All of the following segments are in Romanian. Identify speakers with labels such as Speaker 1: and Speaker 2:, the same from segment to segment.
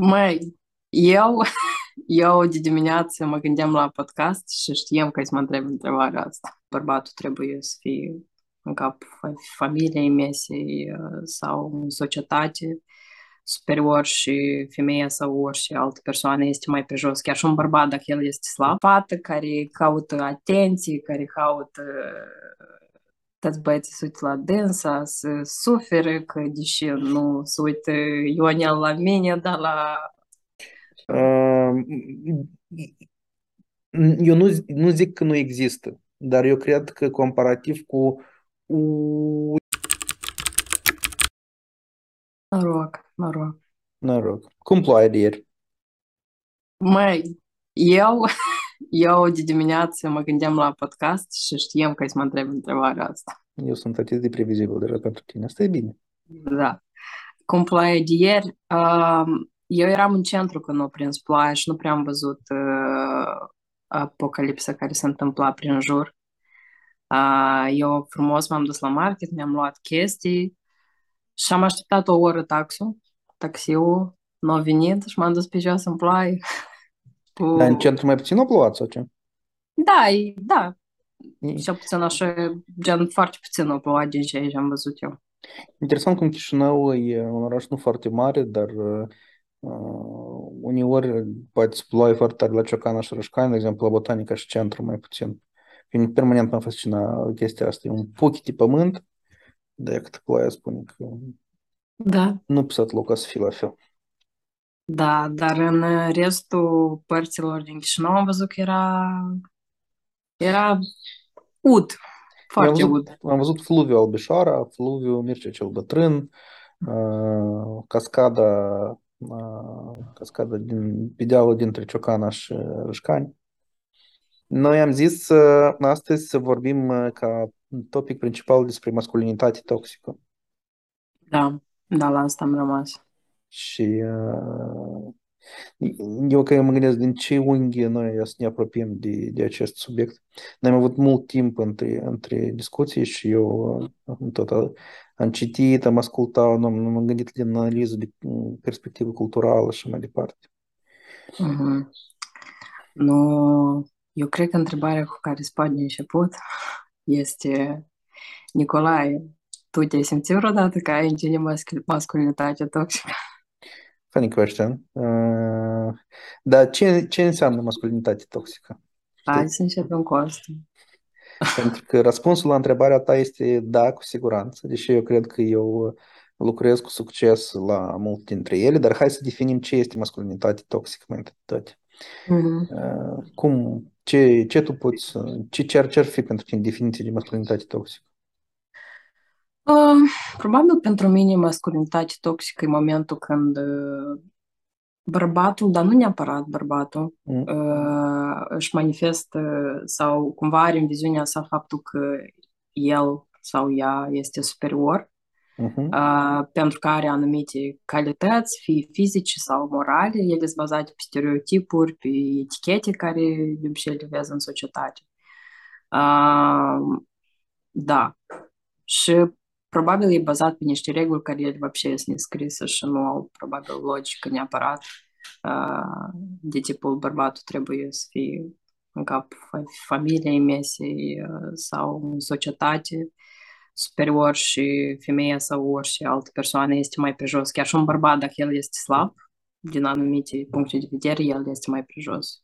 Speaker 1: Măi, eu, eu de dimineață mă gândeam la podcast și știam că îți mă întreb întrebarea asta. Bărbatul trebuie să fie în capul familiei mesei uh, sau în societate superior și femeia sau orice altă persoană este mai pe jos. Chiar și un bărbat, dacă el este slab, fată care caută atenție, care caută toți băieții se uită la dânsa, să suferă că deși nu se uită Ionel la mine, dar la...
Speaker 2: Uh, eu nu, nu zic că nu există, dar eu cred că comparativ cu
Speaker 1: Noroc, noroc.
Speaker 2: Noroc. Cum ploaie de ieri?
Speaker 1: Măi, eu, eu de dimineață mă gândeam la podcast și știam că îți mă întreb întrebarea asta.
Speaker 2: Eu sunt atât de previzibil deja pentru tine. Asta e bine.
Speaker 1: Da. Cum ploaie de ieri, uh, eu eram în centru când nu prins ploaie și nu prea am văzut uh, apocalipsa care se întâmpla prin jur. Uh, eu frumos m-am dus la market, mi-am luat chestii și am așteptat o oră taxul, taxiul, nu a venit și m-am dus pe jos în ploaie.
Speaker 2: Cu... Dar în centru mai puțin a plouat sau ce?
Speaker 1: Da, da. Cel puțin așa, gen foarte puțin a plouat din ce am văzut eu.
Speaker 2: Interesant cum Chișinău e un oraș nu foarte mare, dar uh, uneori poate să ploaie foarte tare la Ciocana și Rășcani, de exemplu, la Botanica și centru mai puțin. Fiind permanent mă fascina chestia asta. E un puchi de pământ, de cât ploaia spune că
Speaker 1: da.
Speaker 2: nu pisat loc să fie la fel.
Speaker 1: Da, dar în restul părților din Chișinău am văzut că era era ud, foarte
Speaker 2: am văzut,
Speaker 1: ud.
Speaker 2: Am văzut fluviul Albișoara, fluviul Mircea cel Bătrân, uh, cascada, uh, cascada din, pe dealul dintre Ciocanaș și Rășcani. Noi am zis uh, astăzi să vorbim uh, ca topic principal despre masculinitate toxică.
Speaker 1: Da, da, la asta am rămas.
Speaker 2: Și uh, eu că mă gândesc din ce unghi noi să ne apropiem de, de acest subiect. Noi am avut mult timp între, între discuții și eu tot am citit, am ascultat, am, am gândit din analiză de perspectivă culturală și mai departe.
Speaker 1: Mm-hmm. Nu, eu cred că întrebarea cu care spun de început este Nicolae, tu te-ai simțit vreodată că ai în tine masculinitate toxică?
Speaker 2: Funny question. Uh, dar ce, ce înseamnă masculinitate toxică?
Speaker 1: Hai să începem cu asta.
Speaker 2: Pentru că răspunsul la întrebarea ta este da, cu siguranță, deși eu cred că eu lucrez cu succes la multe dintre ele, dar hai să definim ce este masculinitate toxică mai întâi toate. Mm-hmm. Uh, cum, ce, ce tu poți, ce, ce, ar, ce ar fi pentru tine definiție de masculinitate toxică?
Speaker 1: Uh, probabil pentru mine masculinitate toxică e momentul când uh, bărbatul, dar nu neapărat bărbatul, mm. uh, își manifestă sau cumva are în viziunea sa faptul că el sau ea este superior, uh-huh. uh, pentru că are anumite calități, fie fizice sau morale, ele sunt bazate pe stereotipuri, pe etichete care de obicei le vezi în societate. Uh, da. Și probabil e bazat pe niște reguli care ele вообще sunt nescrise și nu au probabil logică neapărat uh, de tipul bărbatul trebuie să fie în cap familiei mesei uh, sau în societate superior și femeia sau orice altă persoană este mai pe jos. Chiar și un bărbat, dacă el este slab, din anumite puncte de vedere, el este mai pe jos.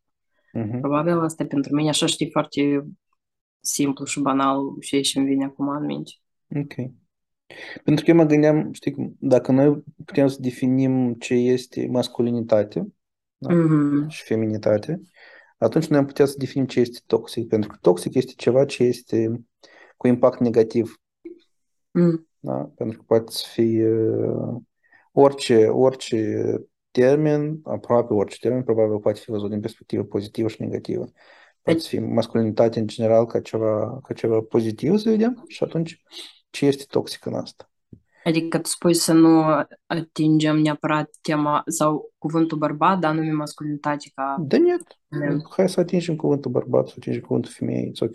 Speaker 1: Uh-huh. Probabil asta pentru mine așa știi foarte simplu și banal și și îmi vine acum în minte.
Speaker 2: Ok. Pentru că eu mă gândeam, știi, dacă noi putem să definim ce este masculinitate da? mm-hmm. și feminitate, atunci noi am putea să definim ce este toxic. Pentru că toxic este ceva ce este cu impact negativ. Mm. Da? Pentru că poate să fie uh, orice, orice termen, aproape orice termen, probabil poate fi văzut din perspectivă pozitivă și negativă. Poate deci... fi masculinitate în general ca ceva, ca ceva pozitiv, să vedem, și atunci ce este toxic în asta?
Speaker 1: Adică tu spui să nu atingem neapărat tema sau cuvântul bărbat, dar nume masculinitate ca...
Speaker 2: Da, nu. Hai să atingem cuvântul bărbat, să atingem cuvântul femeie, it's ok.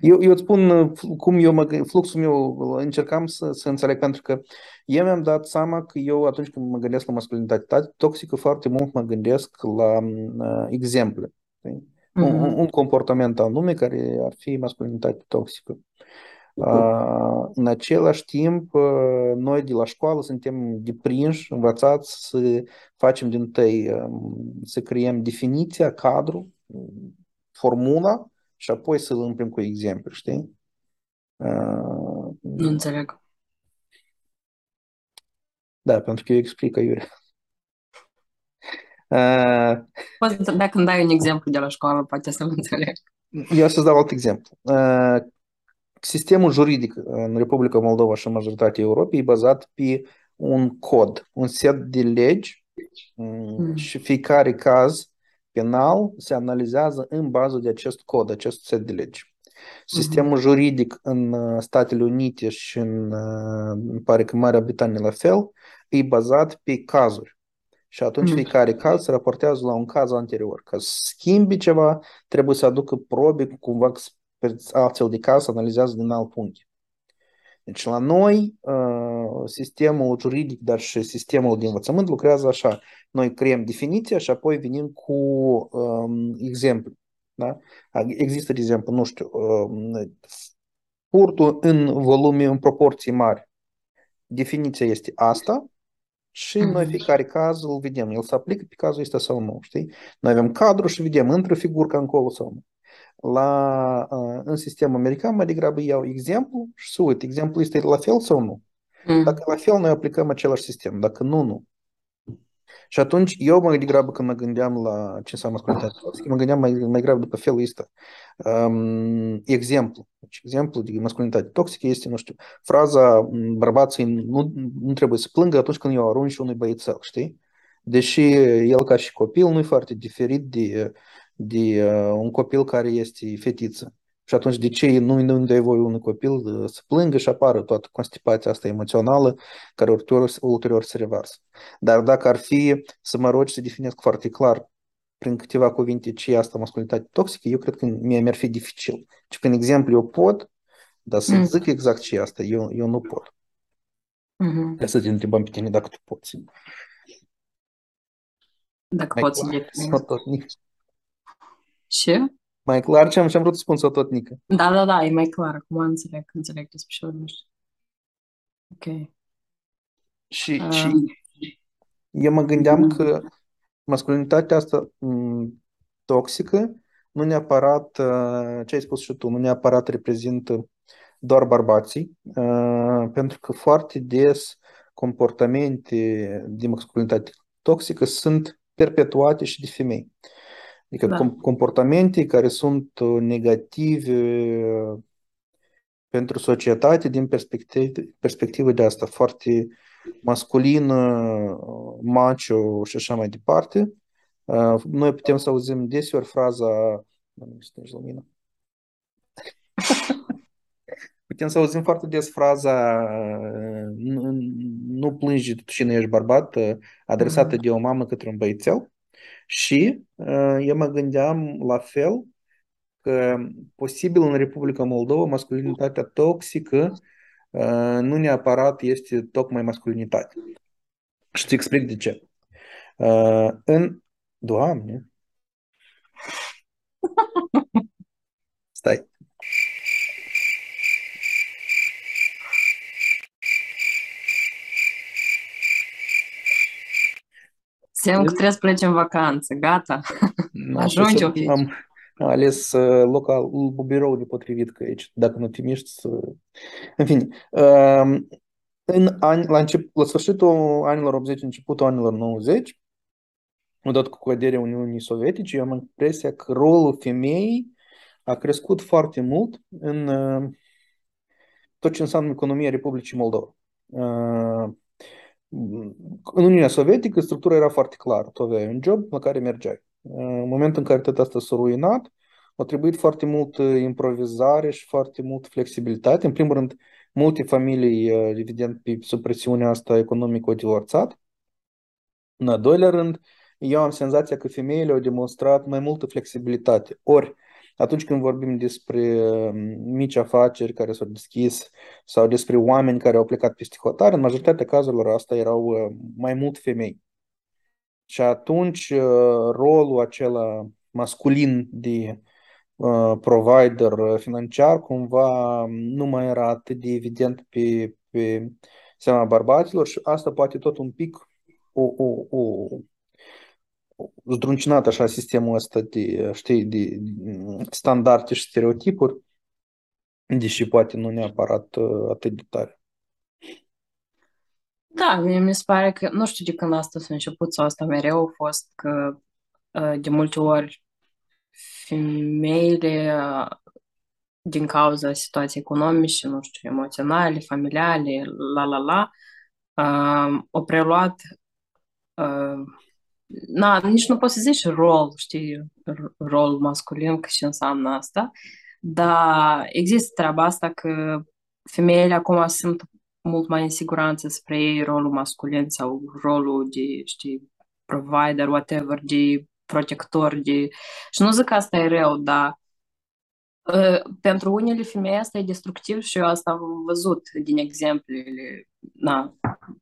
Speaker 2: Eu, eu îți spun cum eu mă, fluxul meu încercam să, să înțeleg, pentru că eu mi-am dat seama că eu atunci când mă gândesc la masculinitate toxică, foarte mult mă gândesc la uh, exemple. Mm-hmm. Un, un comportament anume care ar fi masculinitate toxică. Uh, în același timp, uh, noi de la școală suntem deprinși, învățați să facem din tăi, uh, să creăm definiția, cadru, formula și apoi să îl împrim cu exemple, știi?
Speaker 1: Uh, nu înțeleg.
Speaker 2: Da, pentru că eu explic Iurea.
Speaker 1: Uh, Poți, dacă îmi dai un exemplu de la școală, poate să-l înțeleg.
Speaker 2: Eu să-ți dau alt exemplu. Uh, sistemul juridic în Republica Moldova și în majoritatea Europei e bazat pe un cod, un set de legi mm. și fiecare caz penal se analizează în bază de acest cod, acest set de legi. Sistemul uh-huh. juridic în Statele Unite și în, îmi pare că Marea Britanie la fel, e bazat pe cazuri. Și atunci mm. fiecare caz se raportează la un caz anterior. Ca să schimbi ceva, trebuie să aducă probe cumva altfel de caz se analizează din alt punct. Deci la noi sistemul juridic, dar și sistemul de învățământ lucrează așa. Noi creăm definiția și apoi venim cu um, exemplu. Da? Există, de exemplu, nu știu, um, furtul în volume, în proporții mari. Definiția este asta, și noi fiecare caz îl vedem, el se aplică pe cazul ăsta sau nu, știi? Noi avem cadru și vedem, între figurca încolo sau nu. La, în sistemul american mai degrabă iau exemplu și să uit, exemplul este la fel sau nu? Dacă la fel, noi aplicăm același sistem, dacă nu, nu. Și atunci eu mai degrabă când mă gândeam la ce înseamnă masculinitate toxică, mă gândeam mai, mai degrabă după felul ăsta. Um, exemplu. Deci, exemplu de masculinitate toxică este, nu știu, fraza bărbații nu, nu trebuie să plângă atunci când eu arunci unui băiețel, știi? Deși el ca și copil nu e foarte diferit de, de uh, un copil care este fetiță. Și atunci de ce nu, nu dai voi unui copil să plângă și apară toată constipația asta emoțională care ulterior, ulterior se revarsă. Dar dacă ar fi să mă rogi să definesc foarte clar prin câteva cuvinte ce e asta masculinitate toxică, eu cred că mie mi-ar fi dificil. Și prin exemplu eu pot, dar să mm. zic exact ce e asta, eu, eu nu pot. Mm-hmm. De să te întrebăm pe tine dacă tu poți.
Speaker 1: Dacă Mai poți să Ce?
Speaker 2: Mai clar ce am, ce am vrut să spun sototnică.
Speaker 1: Da, da, da, e mai clar. Acum înțeleg, înțeleg despre ce vorbești. Ok.
Speaker 2: Și, uh. și eu mă gândeam mm. că masculinitatea asta m- toxică nu neapărat, uh, ce ai spus și tu, nu neapărat reprezintă doar bărbații, uh, pentru că foarte des comportamente de masculinitate toxică sunt perpetuate și de femei. Adică da. comportamente care sunt uh, negative uh, pentru societate din perspectivă, perspectivă de asta, foarte masculină, uh, macho și așa mai departe. Noi putem să auzim deseori fraza lumină. Putem să auzim foarte des fraza nu, nu plângi tu și nu ești bărbat, adresată mm. de o mamă către un băiețel. Și uh, eu mă gândeam la fel că posibil în Republica Moldova masculinitatea toxică uh, nu neapărat este tocmai masculinitate. Și te explic de ce. Uh, în... Doamne! Stai.
Speaker 1: Seamă că trebuie să pleci în vacanță, gata, ajungi o
Speaker 2: Am ales uh, local, birou de potrivit, că aici, dacă nu te miști, să... În fine, uh, în ani, la, încep, la sfârșitul anilor 80, începutul anilor 90, odată cu căderea Uniunii Sovietice, eu am impresia că rolul femeii a crescut foarte mult în uh, tot ce înseamnă economia Republicii Moldova. Uh, în Uniunea Sovietică structura era foarte clară. Tu aveai un job la care mergeai. În momentul în care tot asta s-a ruinat, a trebuit foarte mult improvizare și foarte mult flexibilitate. În primul rând, multe familii, evident, pe sub presiunea asta economică au divorțat. În al doilea rând, eu am senzația că femeile au demonstrat mai multă flexibilitate. Ori, atunci când vorbim despre mici afaceri care s-au deschis sau despre oameni care au plecat peste hotar, în majoritatea cazurilor asta erau mai mult femei. Și atunci rolul acela masculin de provider financiar cumva nu mai era atât de evident pe, pe seama bărbaților și asta poate tot un pic o, o, o zdruncinat așa sistemul ăsta de, știi, de standarde și stereotipuri, deși poate nu neapărat atât de tare.
Speaker 1: Da, mie mi se pare că, nu știu de când asta s-a început sau asta mereu a fost că de multe ori femeile din cauza situației economice, nu știu, emoționale, familiale, la la la, uh, au preluat uh, na, nici nu poți să zici rol, știi, rol masculin, că ce înseamnă asta, dar există treaba asta că femeile acum sunt mult mai în siguranță spre ei rolul masculin sau rolul de, știi, provider, whatever, de protector, de... Și nu zic că asta e rău, dar uh, pentru unele femei asta e destructiv și eu asta am văzut din exemplele, na,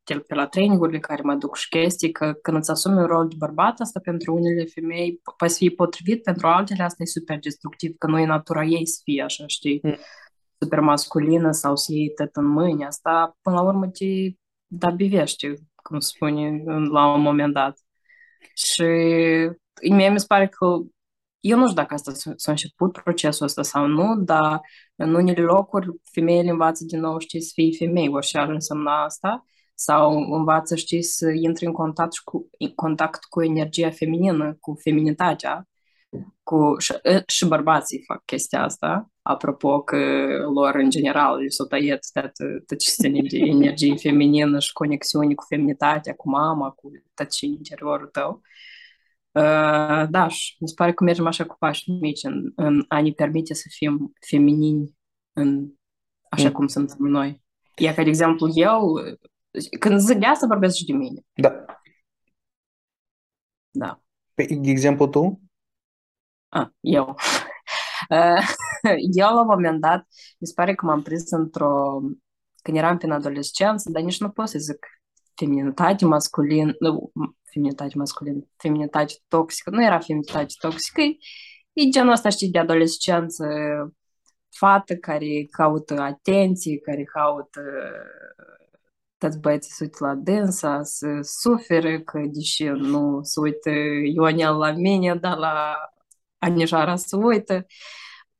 Speaker 1: pe la trainingurile care mă duc și chestii, că când îți asumi un rol de bărbat, asta pentru unele femei poate fi potrivit, pentru altele asta e super destructiv, că nu e natura ei să fie așa, știi, mm. super masculină sau să iei tot în mâini. Asta, până la urmă, te da bivește, cum spune la un moment dat. Și mie mi se pare că eu nu știu dacă asta s-a început procesul ăsta sau nu, dar în unele locuri femeile învață din nou, știi, să fie femei, orice ar însemna asta, sau învață, știi, să intri în contact cu, în contact cu energia feminină, cu feminitatea, cu, și, și bărbații fac chestia asta, apropo că lor în general li s-o tăiet tot ce ține de energie feminină și conexiuni cu feminitatea, cu mama, cu tot ce interiorul tău. Uh, da, și mi se pare că mergem așa cu pași mici în, în a ne permite să fim feminini în, așa mm. cum suntem noi. E ca, de exemplu, eu, când zic de asta, vorbesc și de mine.
Speaker 2: Da.
Speaker 1: Da.
Speaker 2: Pe de exemplu, tu?
Speaker 1: Ah, eu. Uh, eu, la un moment dat, mi se pare că m-am prins într-o... Când eram în adolescență, dar nici nu pot să zic feminitate masculin, nu, feminitate masculin, feminitate toxică, nu era feminitate toxică, e genul ăsta, știi, de adolescență, fată care caută atenție, care caută toți băieții să uită la dânsa, să suferă, că deși nu se uită Ionel la mine, dar la Anijara să uită.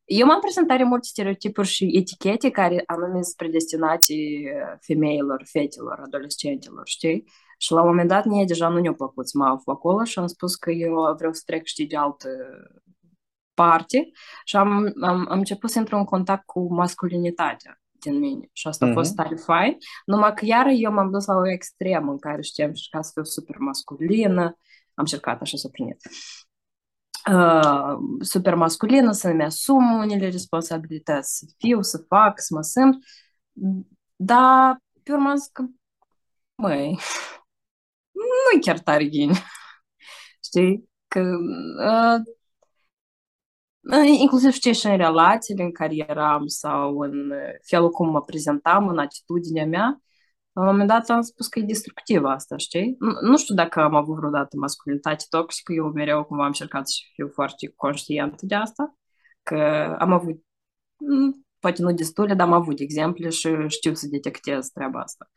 Speaker 1: Eu m-am prezentat multe stereotipuri și etichete care anume sunt predestinate femeilor, fetelor, adolescentelor, știi? Și la un moment dat mie deja nu ne-a plăcut să mă aflu acolo și am spus că eu vreau să trec, știi, de altă parte. Și am, am, am început să intru în contact cu masculinitatea din mine. Și asta mm-hmm. a fost tare fain, numai că iară eu m-am dus la o extremă în care știam și ca să fiu super masculină, am încercat așa să o primit. Uh, super masculină, să-mi asum unele responsabilități, să fiu, să fac, să mă simt, dar pe urmă zic că, măi, nu chiar tare ghini. Știi? Că uh, inclusiv știi și în relațiile în care eram sau în felul cum mă prezentam, în atitudinea mea, la un moment dat am spus că e destructiv asta, știi? Nu, nu știu dacă am avut vreodată masculinitate toxică, eu mereu cumva am încercat să fiu foarte conștient de asta, că am avut, poate nu destule, dar am avut exemple și știu să detectez treaba asta.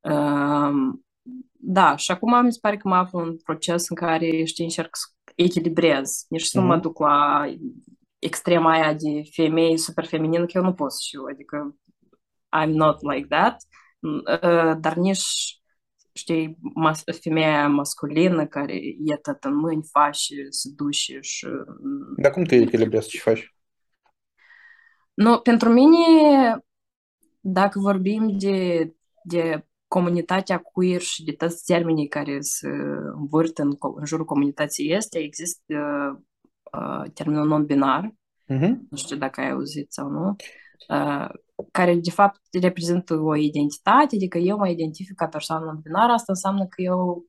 Speaker 1: Um, da, și acum mi se pare că mă aflu în proces în care, știi, încerc să echilibrez, nici să nu mă duc la extrema aia de femei super feminină, că eu nu pot și eu, adică I'm not like that, dar nici știi, mas- femeia masculină care e tot în mâini, face, se duce și...
Speaker 2: Dar cum te echilibrezi? Ce faci?
Speaker 1: Nu, pentru mine, dacă vorbim de, de comunitatea queer și de toți termenii care se învârt în, în jurul comunității este, există uh, termenul non-binar, uh-huh. nu știu dacă ai auzit sau nu, uh, care de fapt reprezintă o identitate, adică eu mă identific ca persoană non-binară, asta înseamnă că eu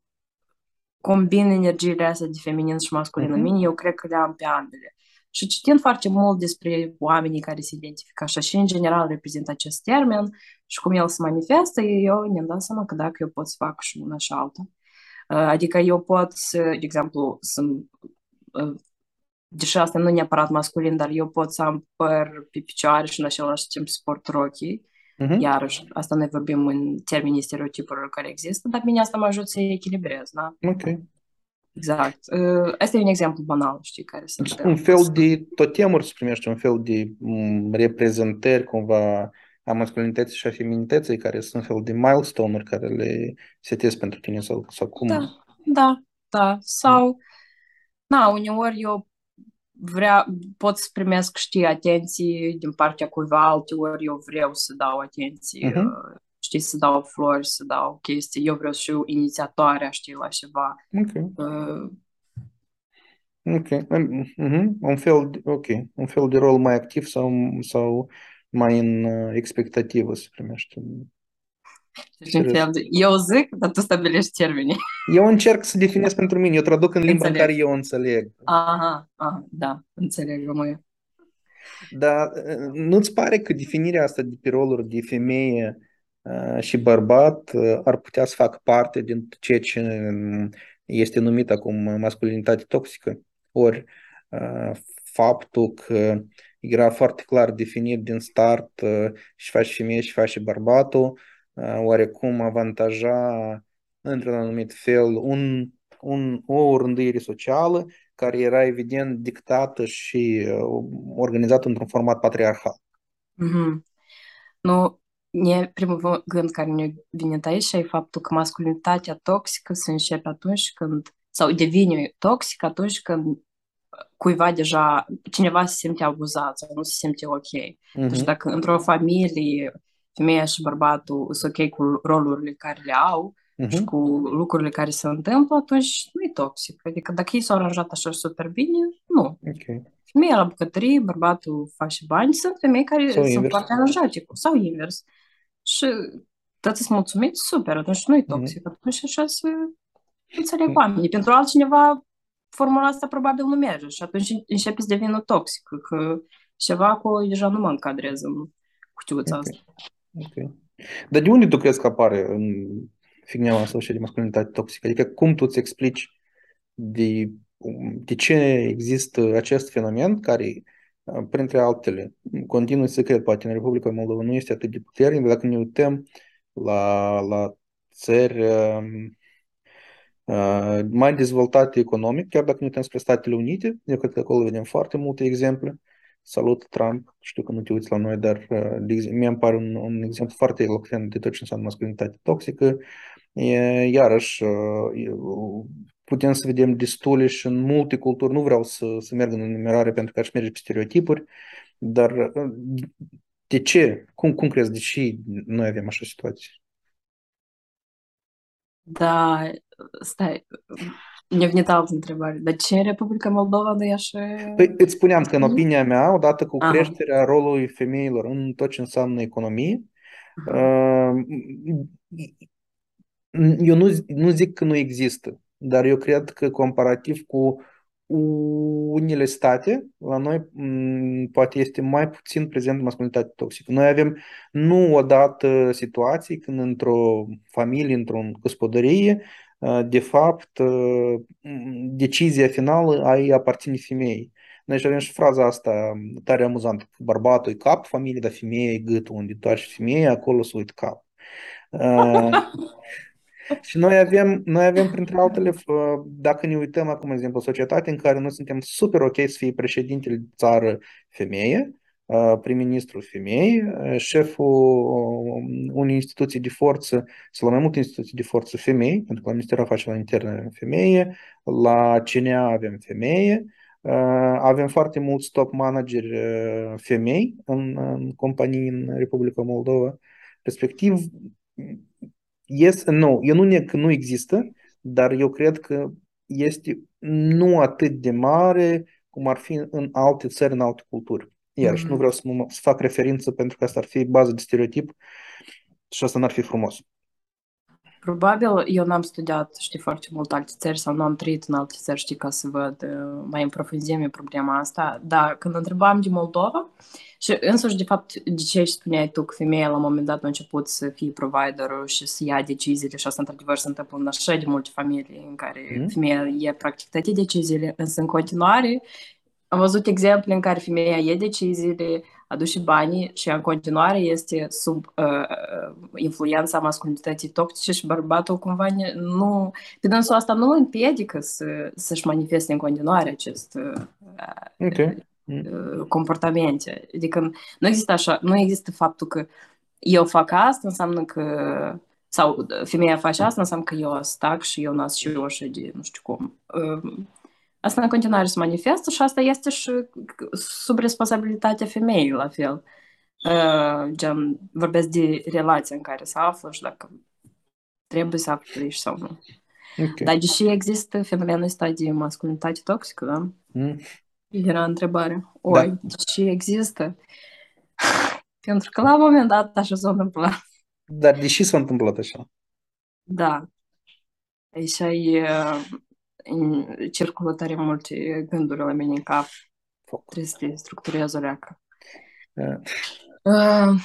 Speaker 1: combin energiile astea de feminin și masculin uh-huh. în mine, eu cred că le am pe ambele. Și citind foarte mult despre oamenii care se identifică așa și în general reprezintă acest termen și cum el se manifestă, eu ne-am dat seama că dacă eu pot să fac și una și alta. Adică eu pot să, de exemplu, să deși asta nu neapărat masculin, dar eu pot să am păr pe picioare și în același timp sport rochii. Uh-huh. Iarăși, asta noi vorbim în termenii stereotipurilor care există, dar mine asta mă ajută să echilibrez, da?
Speaker 2: Ok.
Speaker 1: Exact. Asta e un exemplu banal, știi, care se
Speaker 2: deci, Un fel de tot temuri să primești un fel de reprezentări cumva a masculinității și a feminității, care sunt un fel de milestone-uri care le setezi pentru tine sau, sau cum?
Speaker 1: Da, da, da. Sau, na, uneori eu vrea, pot să primesc, știi, atenție din partea cuiva, alteori eu vreau să dau atenție, uh-huh. Știi, să dau flori, să dau chestii, eu vreau să fiu inițiatoarea, știi, la ceva.
Speaker 2: Ok. Uh, Ok. Uh-huh. Un fel de, ok. Un fel de rol mai activ sau, sau mai în uh, expectativă să primești.
Speaker 1: Eu zic, dar tu stabilești termenii.
Speaker 2: Eu încerc să definez pentru mine, eu traduc în limba înțeleg. în care eu înțeleg.
Speaker 1: Aha, aha da, înțeleg, rămâie.
Speaker 2: Dar uh, nu-ți pare că definirea asta de pe roluri de femeie uh, și bărbat uh, ar putea să facă parte din ceea ce um, este numit acum masculinitate toxică? Ori faptul că era foarte clar definit din start și faci femeie și faci bărbatul, oarecum avantaja într-un anumit fel un, un, o rânduire socială care era evident dictată și organizată într-un format patriarhal.
Speaker 1: Mm-hmm. Nu, ne, primul gând care ne vine aici e faptul că masculinitatea toxică se începe atunci când, sau devine toxic atunci când cuiva deja, cineva se simte abuzat sau nu se simte ok. Uh-huh. Deci dacă într-o familie femeia și bărbatul sunt ok cu rolurile care le au uh-huh. și cu lucrurile care se întâmplă, atunci nu e toxic. Adică dacă ei s-au aranjat așa super bine, nu.
Speaker 2: Okay.
Speaker 1: Femeia la bucătărie, bărbatul face bani, sunt femei care sau sunt invers. foarte aranjate, sau invers. Și toți sunt mulțumiți, super, atunci nu e toxic. Uh-huh. Atunci așa se înțeleg uh-huh. oamenii. Pentru altcineva formula asta probabil nu merge și atunci începe să devină toxic, că ceva acolo deja nu mă încadrez în cutiuța okay. asta.
Speaker 2: Ok. Dar de unde tu crezi că apare în figneaua asta și de masculinitate toxică? Adică cum tu îți explici de, de ce există acest fenomen care, printre altele, continuă să cred, poate în Republica Moldova nu este atât de puternic, dacă ne uităm la, la țări mai dezvoltate economic, chiar dacă ne uităm spre Statele Unite, eu cred că acolo vedem foarte multe exemple. Salut Trump, știu că nu te uiți la noi, dar mi îmi pare un, un exemplu foarte elocvent de tot ce înseamnă masculinitate toxică. Iarăși, putem să vedem destule și în multe culturi, nu vreau să, să merg în enumerare pentru că aș merge pe stereotipuri, dar de ce? Cum, cum crezi? De ce noi avem așa situație?
Speaker 1: Da, stai, ne venit altă întrebare. De ce Republica Moldova nu e așa...
Speaker 2: Păi îți spuneam că în opinia mea, odată cu creșterea Aha. rolului femeilor în tot ce înseamnă economie, uh, eu nu, nu zic că nu există, dar eu cred că comparativ cu unele state, la noi poate este mai puțin prezent masculinitate toxică. Noi avem nu odată situații când într-o familie, într-o gospodărie, de fapt, decizia finală ai aparține femeii. Noi avem și fraza asta tare amuzantă. Bărbatul e cap, familie, dar femeia e gâtul, unde tu și femeia, acolo se uit cap. Și noi avem, noi avem, printre altele, dacă ne uităm acum, de exemplu, o societate în care noi suntem super ok să fie președintele de țară femeie, prim-ministru femei, șeful unei instituții de forță sau la mai multe instituții de forță femei, pentru că la Ministerul Afacerilor Interne avem femeie, la CNA avem femeie, avem foarte mulți top manageri femei în, în companii în Republica Moldova. Respectiv, Yes, nu, eu nu neg că nu există, dar eu cred că este nu atât de mare cum ar fi în alte țări, în alte culturi. Iar mm-hmm. nu vreau să, mă, să fac referință pentru că asta ar fi bază de stereotip și asta n-ar fi frumos.
Speaker 1: Probabil eu n-am studiat, știi, foarte mult alte țări sau nu am trăit în alte țări, știi, ca să văd uh, mai în profunzime problema asta. Dar când întrebam de Moldova, și însuși, de fapt, de ce spuneai tu că femeia la un moment dat a început să fie providerul și să ia deciziile și asta într-adevăr se întâmplă în așa de multe familii în care mm. femeia e practic toate deciziile, însă în continuare am văzut exemple în care femeia ia deciziile, aduce banii și în continuare este sub uh, influența masculinității toxice și bărbatul cumva nu, pe dânsul asta nu îl împiedică să, să-și manifeste în continuare acest uh, okay. uh, comportamente. Adică nu există așa, nu există faptul că eu fac asta, înseamnă că sau femeia face asta, înseamnă că eu stac și eu nas și eu și de nu știu cum. Uh, Asta în continuare se manifestă și asta este și sub responsabilitatea femeii, la fel. Uh, gen, vorbesc de relația în care se află și dacă trebuie să afle sau nu. Okay. Dar deși există fenomenul ăsta de masculinitate toxică, da? Mm. Era întrebarea. Oi, da. deși există. Pentru că la un moment dat așa s-a întâmplat.
Speaker 2: Dar deși s-a întâmplat așa?
Speaker 1: Da. Aici e circulă tare multe gânduri la mine în cap. Foc. Trebuie să te structurezi o leacă. Uh. Uh.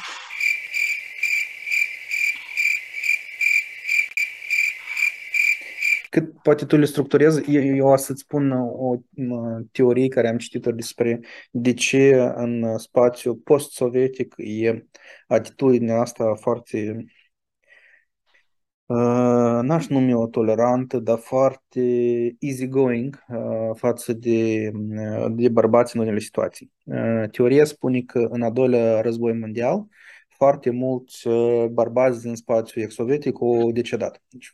Speaker 2: Cât poate tu le structurezi, eu, eu o să-ți spun o, o teorie care am citit-o despre de ce în spațiu post-sovietic e atitudinea asta foarte Uh, n-aș numi o tolerantă, dar foarte easygoing uh, față de, uh, de bărbați în unele situații. Teoria spune că în a doilea război mondial, foarte mulți bărbați din spațiul ex-sovietic au decedat. Deci,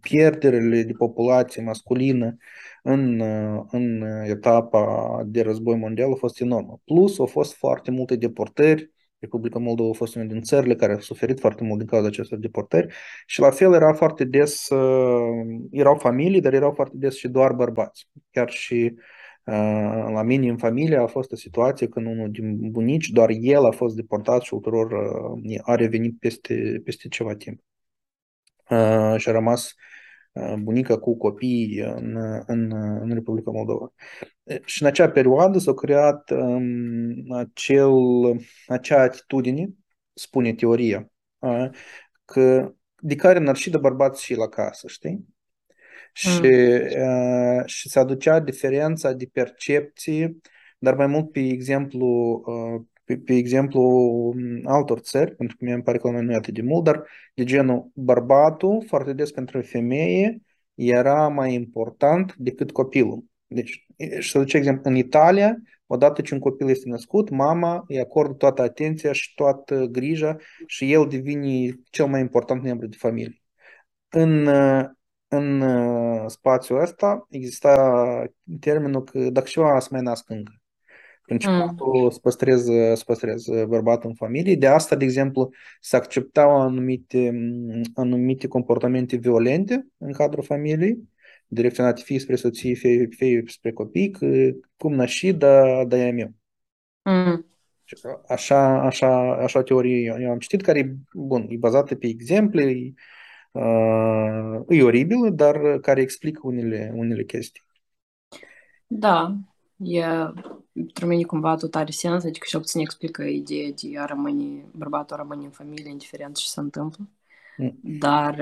Speaker 2: pierderile de populație masculină în, în etapa de război mondial au fost enormă. Plus, au fost foarte multe deportări Republica Moldova a fost una din țările care a suferit foarte mult din cauza acestor deportări și la fel era foarte des, uh, erau familii, dar erau foarte des și doar bărbați. Chiar și uh, la mine în familie a fost o situație când unul din bunici, doar el a fost deportat și ulterior uh, a revenit peste, peste ceva timp. Și a rămas bunica cu copii în, în, în Republica Moldova. Și în acea perioadă s-a creat um, acel, acea atitudine, spune teoria, uh, că de care n-ar și de bărbați și la casă, știi? Și, mm. uh, și se aducea diferența de percepție, dar mai mult pe exemplu uh, pe, pe exemplu altor țări, pentru că mi-e pare că la noi nu e atât de mult, dar de genul bărbatul, foarte des pentru femeie, era mai important decât copilul. Deci, și să duce exemplu, în Italia, odată ce un copil este născut, mama îi acordă toată atenția și toată grija și el devine cel mai important membru de familie. În, în spațiul ăsta exista termenul că dacă ceva să mai nască încă. Principalul mm. să păstreze, să păstreze bărbatul în familie. De asta, de exemplu, se acceptau anumite, anumite comportamente violente în cadrul familiei, direcționate fie spre soție, fie, fie spre copii, că cum nași, da, da e meu. Mm. Așa, așa, așa teorie eu am citit, care e, bun, e bazată pe exemple, e, uh, e oribil, dar care explică unele, unele chestii.
Speaker 1: Da, e pentru mine cumva tot are sens, adică și puțin explică ideea de a rămâne, bărbatul a rămâne în familie, indiferent ce se întâmplă. Mm. Dar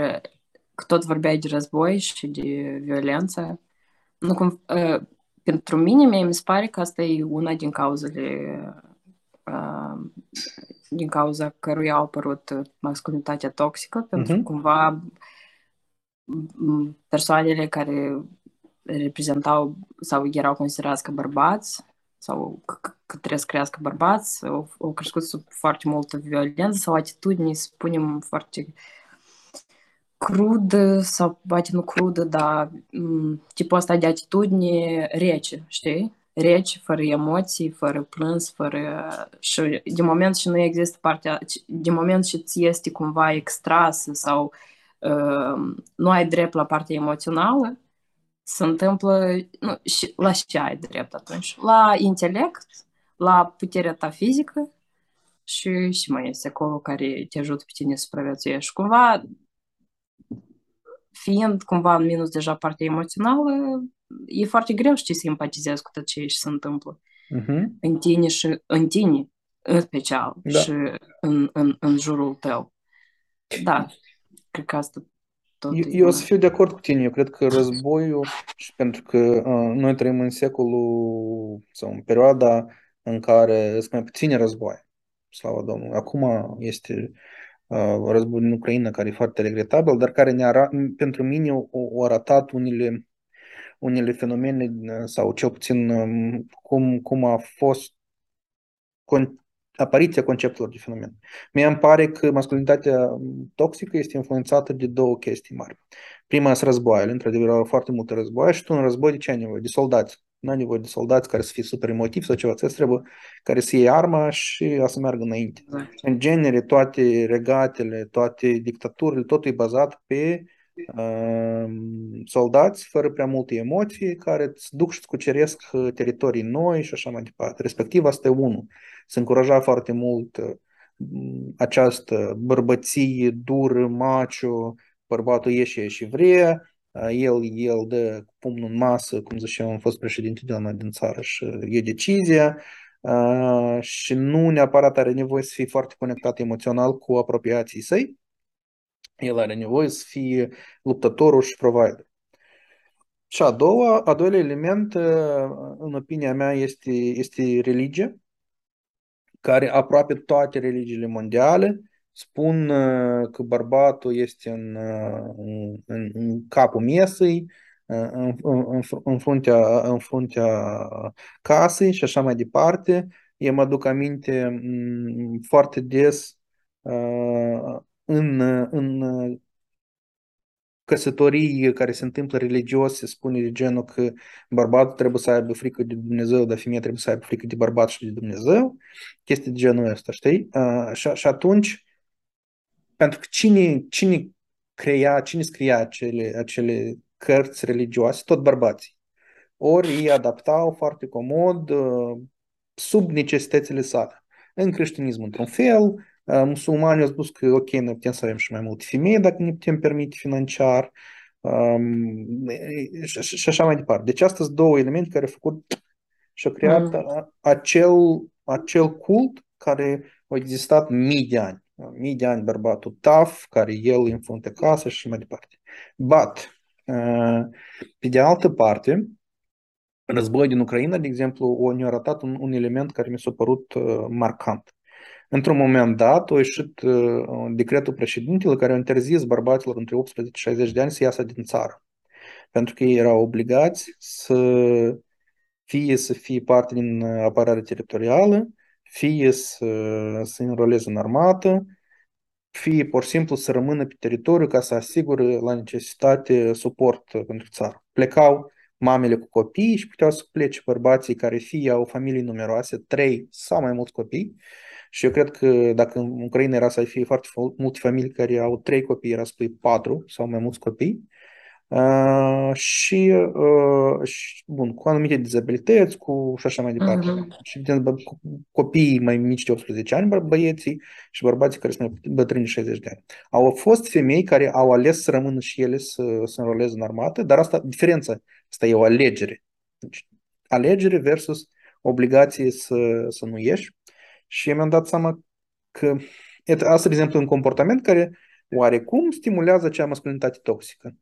Speaker 1: că tot vorbeai de război și de violență, nu cum, uh, pentru mine mie mi se pare că asta e una din cauzele uh, din cauza căruia a apărut masculinitatea toxică, pentru că uh-huh. cumva persoanele care reprezentau sau erau considerați ca bărbați sau că trebuie să crească bărbați, au, au crescut sub foarte multă violență sau atitudini, spunem, foarte crudă sau poate nu crudă, dar tipul ăsta de atitudine rece, știi? Rece, fără emoții, fără plâns, fără... Și de moment și nu există partea... De moment și ți este cumva extrasă sau uh, nu ai drept la partea emoțională, se întâmplă... Nu, și la ce ai drept atunci? La intelect, la puterea ta fizică și și mai este acolo care te ajută pe tine să supraviețuiești. Cumva fiind cumva în minus deja partea emoțională, e foarte greu să simpatizezi cu tot ce se întâmplă uh-huh. în tine și în tine, în special, da. și în, în, în jurul tău. Da, cred că asta
Speaker 2: tot eu, eu o să fiu de acord cu tine. Eu cred că războiul, și pentru că uh, noi trăim în secolul sau în perioada în care sunt mai puține războaie, slavă Domnului. Acum este uh, războiul în Ucraina, care e foarte regretabil, dar care ne ara- pentru mine o, o arătat unele, unele fenomene sau cel puțin um, cum, cum a fost con- apariția conceptelor de fenomen. Mie îmi pare că masculinitatea toxică este influențată de două chestii mari. Prima sunt războaiele, într-adevăr au foarte multe războaie și tu în război de ce ai nevoie? De soldați. Nu ai nevoie de soldați care să fie super emotivi sau ceva, ți trebuie care să iei arma și a să meargă înainte. Exact. În genere, toate regatele, toate dictaturile, totul e bazat pe uh, soldați fără prea multe emoții care îți duc și îți cuceresc teritorii noi și așa mai departe. Respectiv, asta e unul se încuraja foarte mult uh, această bărbăție dură, macho, bărbatul ieșe și vrea, uh, el, el dă pumnul în masă, cum zicem, am fost președinte de la din țară și e decizia uh, și nu neapărat are nevoie să fie foarte conectat emoțional cu apropiații săi, el are nevoie să fie luptătorul și provider. Și a doua, a doilea element, în opinia mea, este, este religia care aproape toate religiile mondiale spun uh, că bărbatul este în, uh, în, în capul mesei, uh, în, în, în, fruntea, în fruntea casei și așa mai departe. Eu mă aduc aminte mm, foarte des în, în căsătorii care se întâmplă religios, se spune de genul că bărbatul trebuie să aibă frică de Dumnezeu, dar femeia trebuie să aibă frică de bărbat și de Dumnezeu, chestii de genul ăsta, știi? Uh, și, și atunci, pentru că cine, cine crea, cine scria acele, acele cărți religioase? Tot bărbații. Ori ei adaptau foarte comod uh, sub necesitățile sale. În creștinism, într-un fel, Musulmanii au spus că ok, noi putem să avem și mai multe femei dacă ne putem permite financiar um, și, și așa mai departe. Deci astea sunt două elemente care au făcut și au creat mm. acel, acel cult care a existat mii de ani. Mii de ani bărbatul taf, care el în frunte casă și mai departe. But, uh, pe de altă parte, războiul din Ucraina, de exemplu, ne-a arătat un, un element care mi s-a părut uh, marcant. Într-un moment dat a ieșit uh, decretul președintelui care a interzis bărbaților între 18 și 60 de ani să iasă din țară. Pentru că ei erau obligați să fie să fie parte din apărare teritorială, fie să se înroleze în armată, fie pur și simplu să rămână pe teritoriu ca să asigure la necesitate suport pentru țară. Plecau mamele cu copii și puteau să plece bărbații care fie au familii numeroase, trei sau mai mulți copii, și eu cred că dacă în Ucraina era să fie foarte multe familii care au trei copii, era să pui patru sau mai mulți copii, Uh, și, uh, și, bun, cu anumite dizabilități, cu și așa mai departe. Uh-huh. Și evident, cu copiii mai mici de 18 ani, băieții și bărbații care sunt mai bătrâni de 60 de ani. Au fost femei care au ales să rămână și ele să se înroleze în armată, dar asta, diferența, asta e o alegere. Deci, alegere versus obligație să, să nu ieși. Și mi-am dat seama că asta, de exemplu, un comportament care oarecum stimulează acea masculinitate toxică.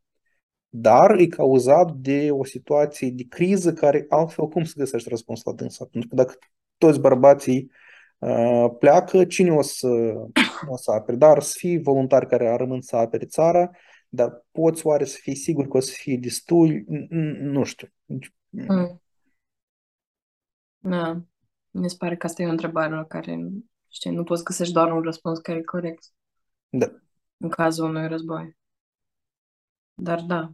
Speaker 2: Dar e cauzat de o situație de criză care altfel cum să găsești răspuns la dânsa? Pentru că dacă toți bărbații uh, pleacă, cine o să, o să apere? Dar să fii voluntari care ar rămân să apere țara, dar poți oare să fii sigur că o să fie destul? Nu știu. Mm.
Speaker 1: Da. Mi se pare că asta e o întrebare la care, știi, nu poți găsești doar un răspuns care e corect.
Speaker 2: Da.
Speaker 1: În cazul unui război. Dar da.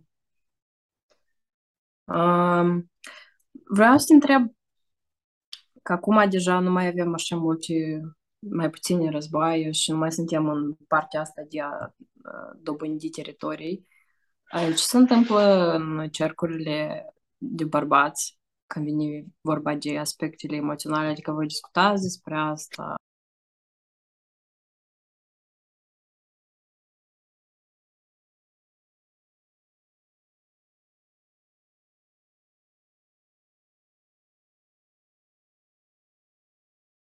Speaker 1: Um, vreau să te întreb că acum deja nu mai avem așa multe, mai puține războaie și nu mai suntem în partea asta de a dobândi teritorii. Ce se întâmplă în cercurile de bărbați când vine vorba de aspectele emoționale, adică voi discutați despre asta,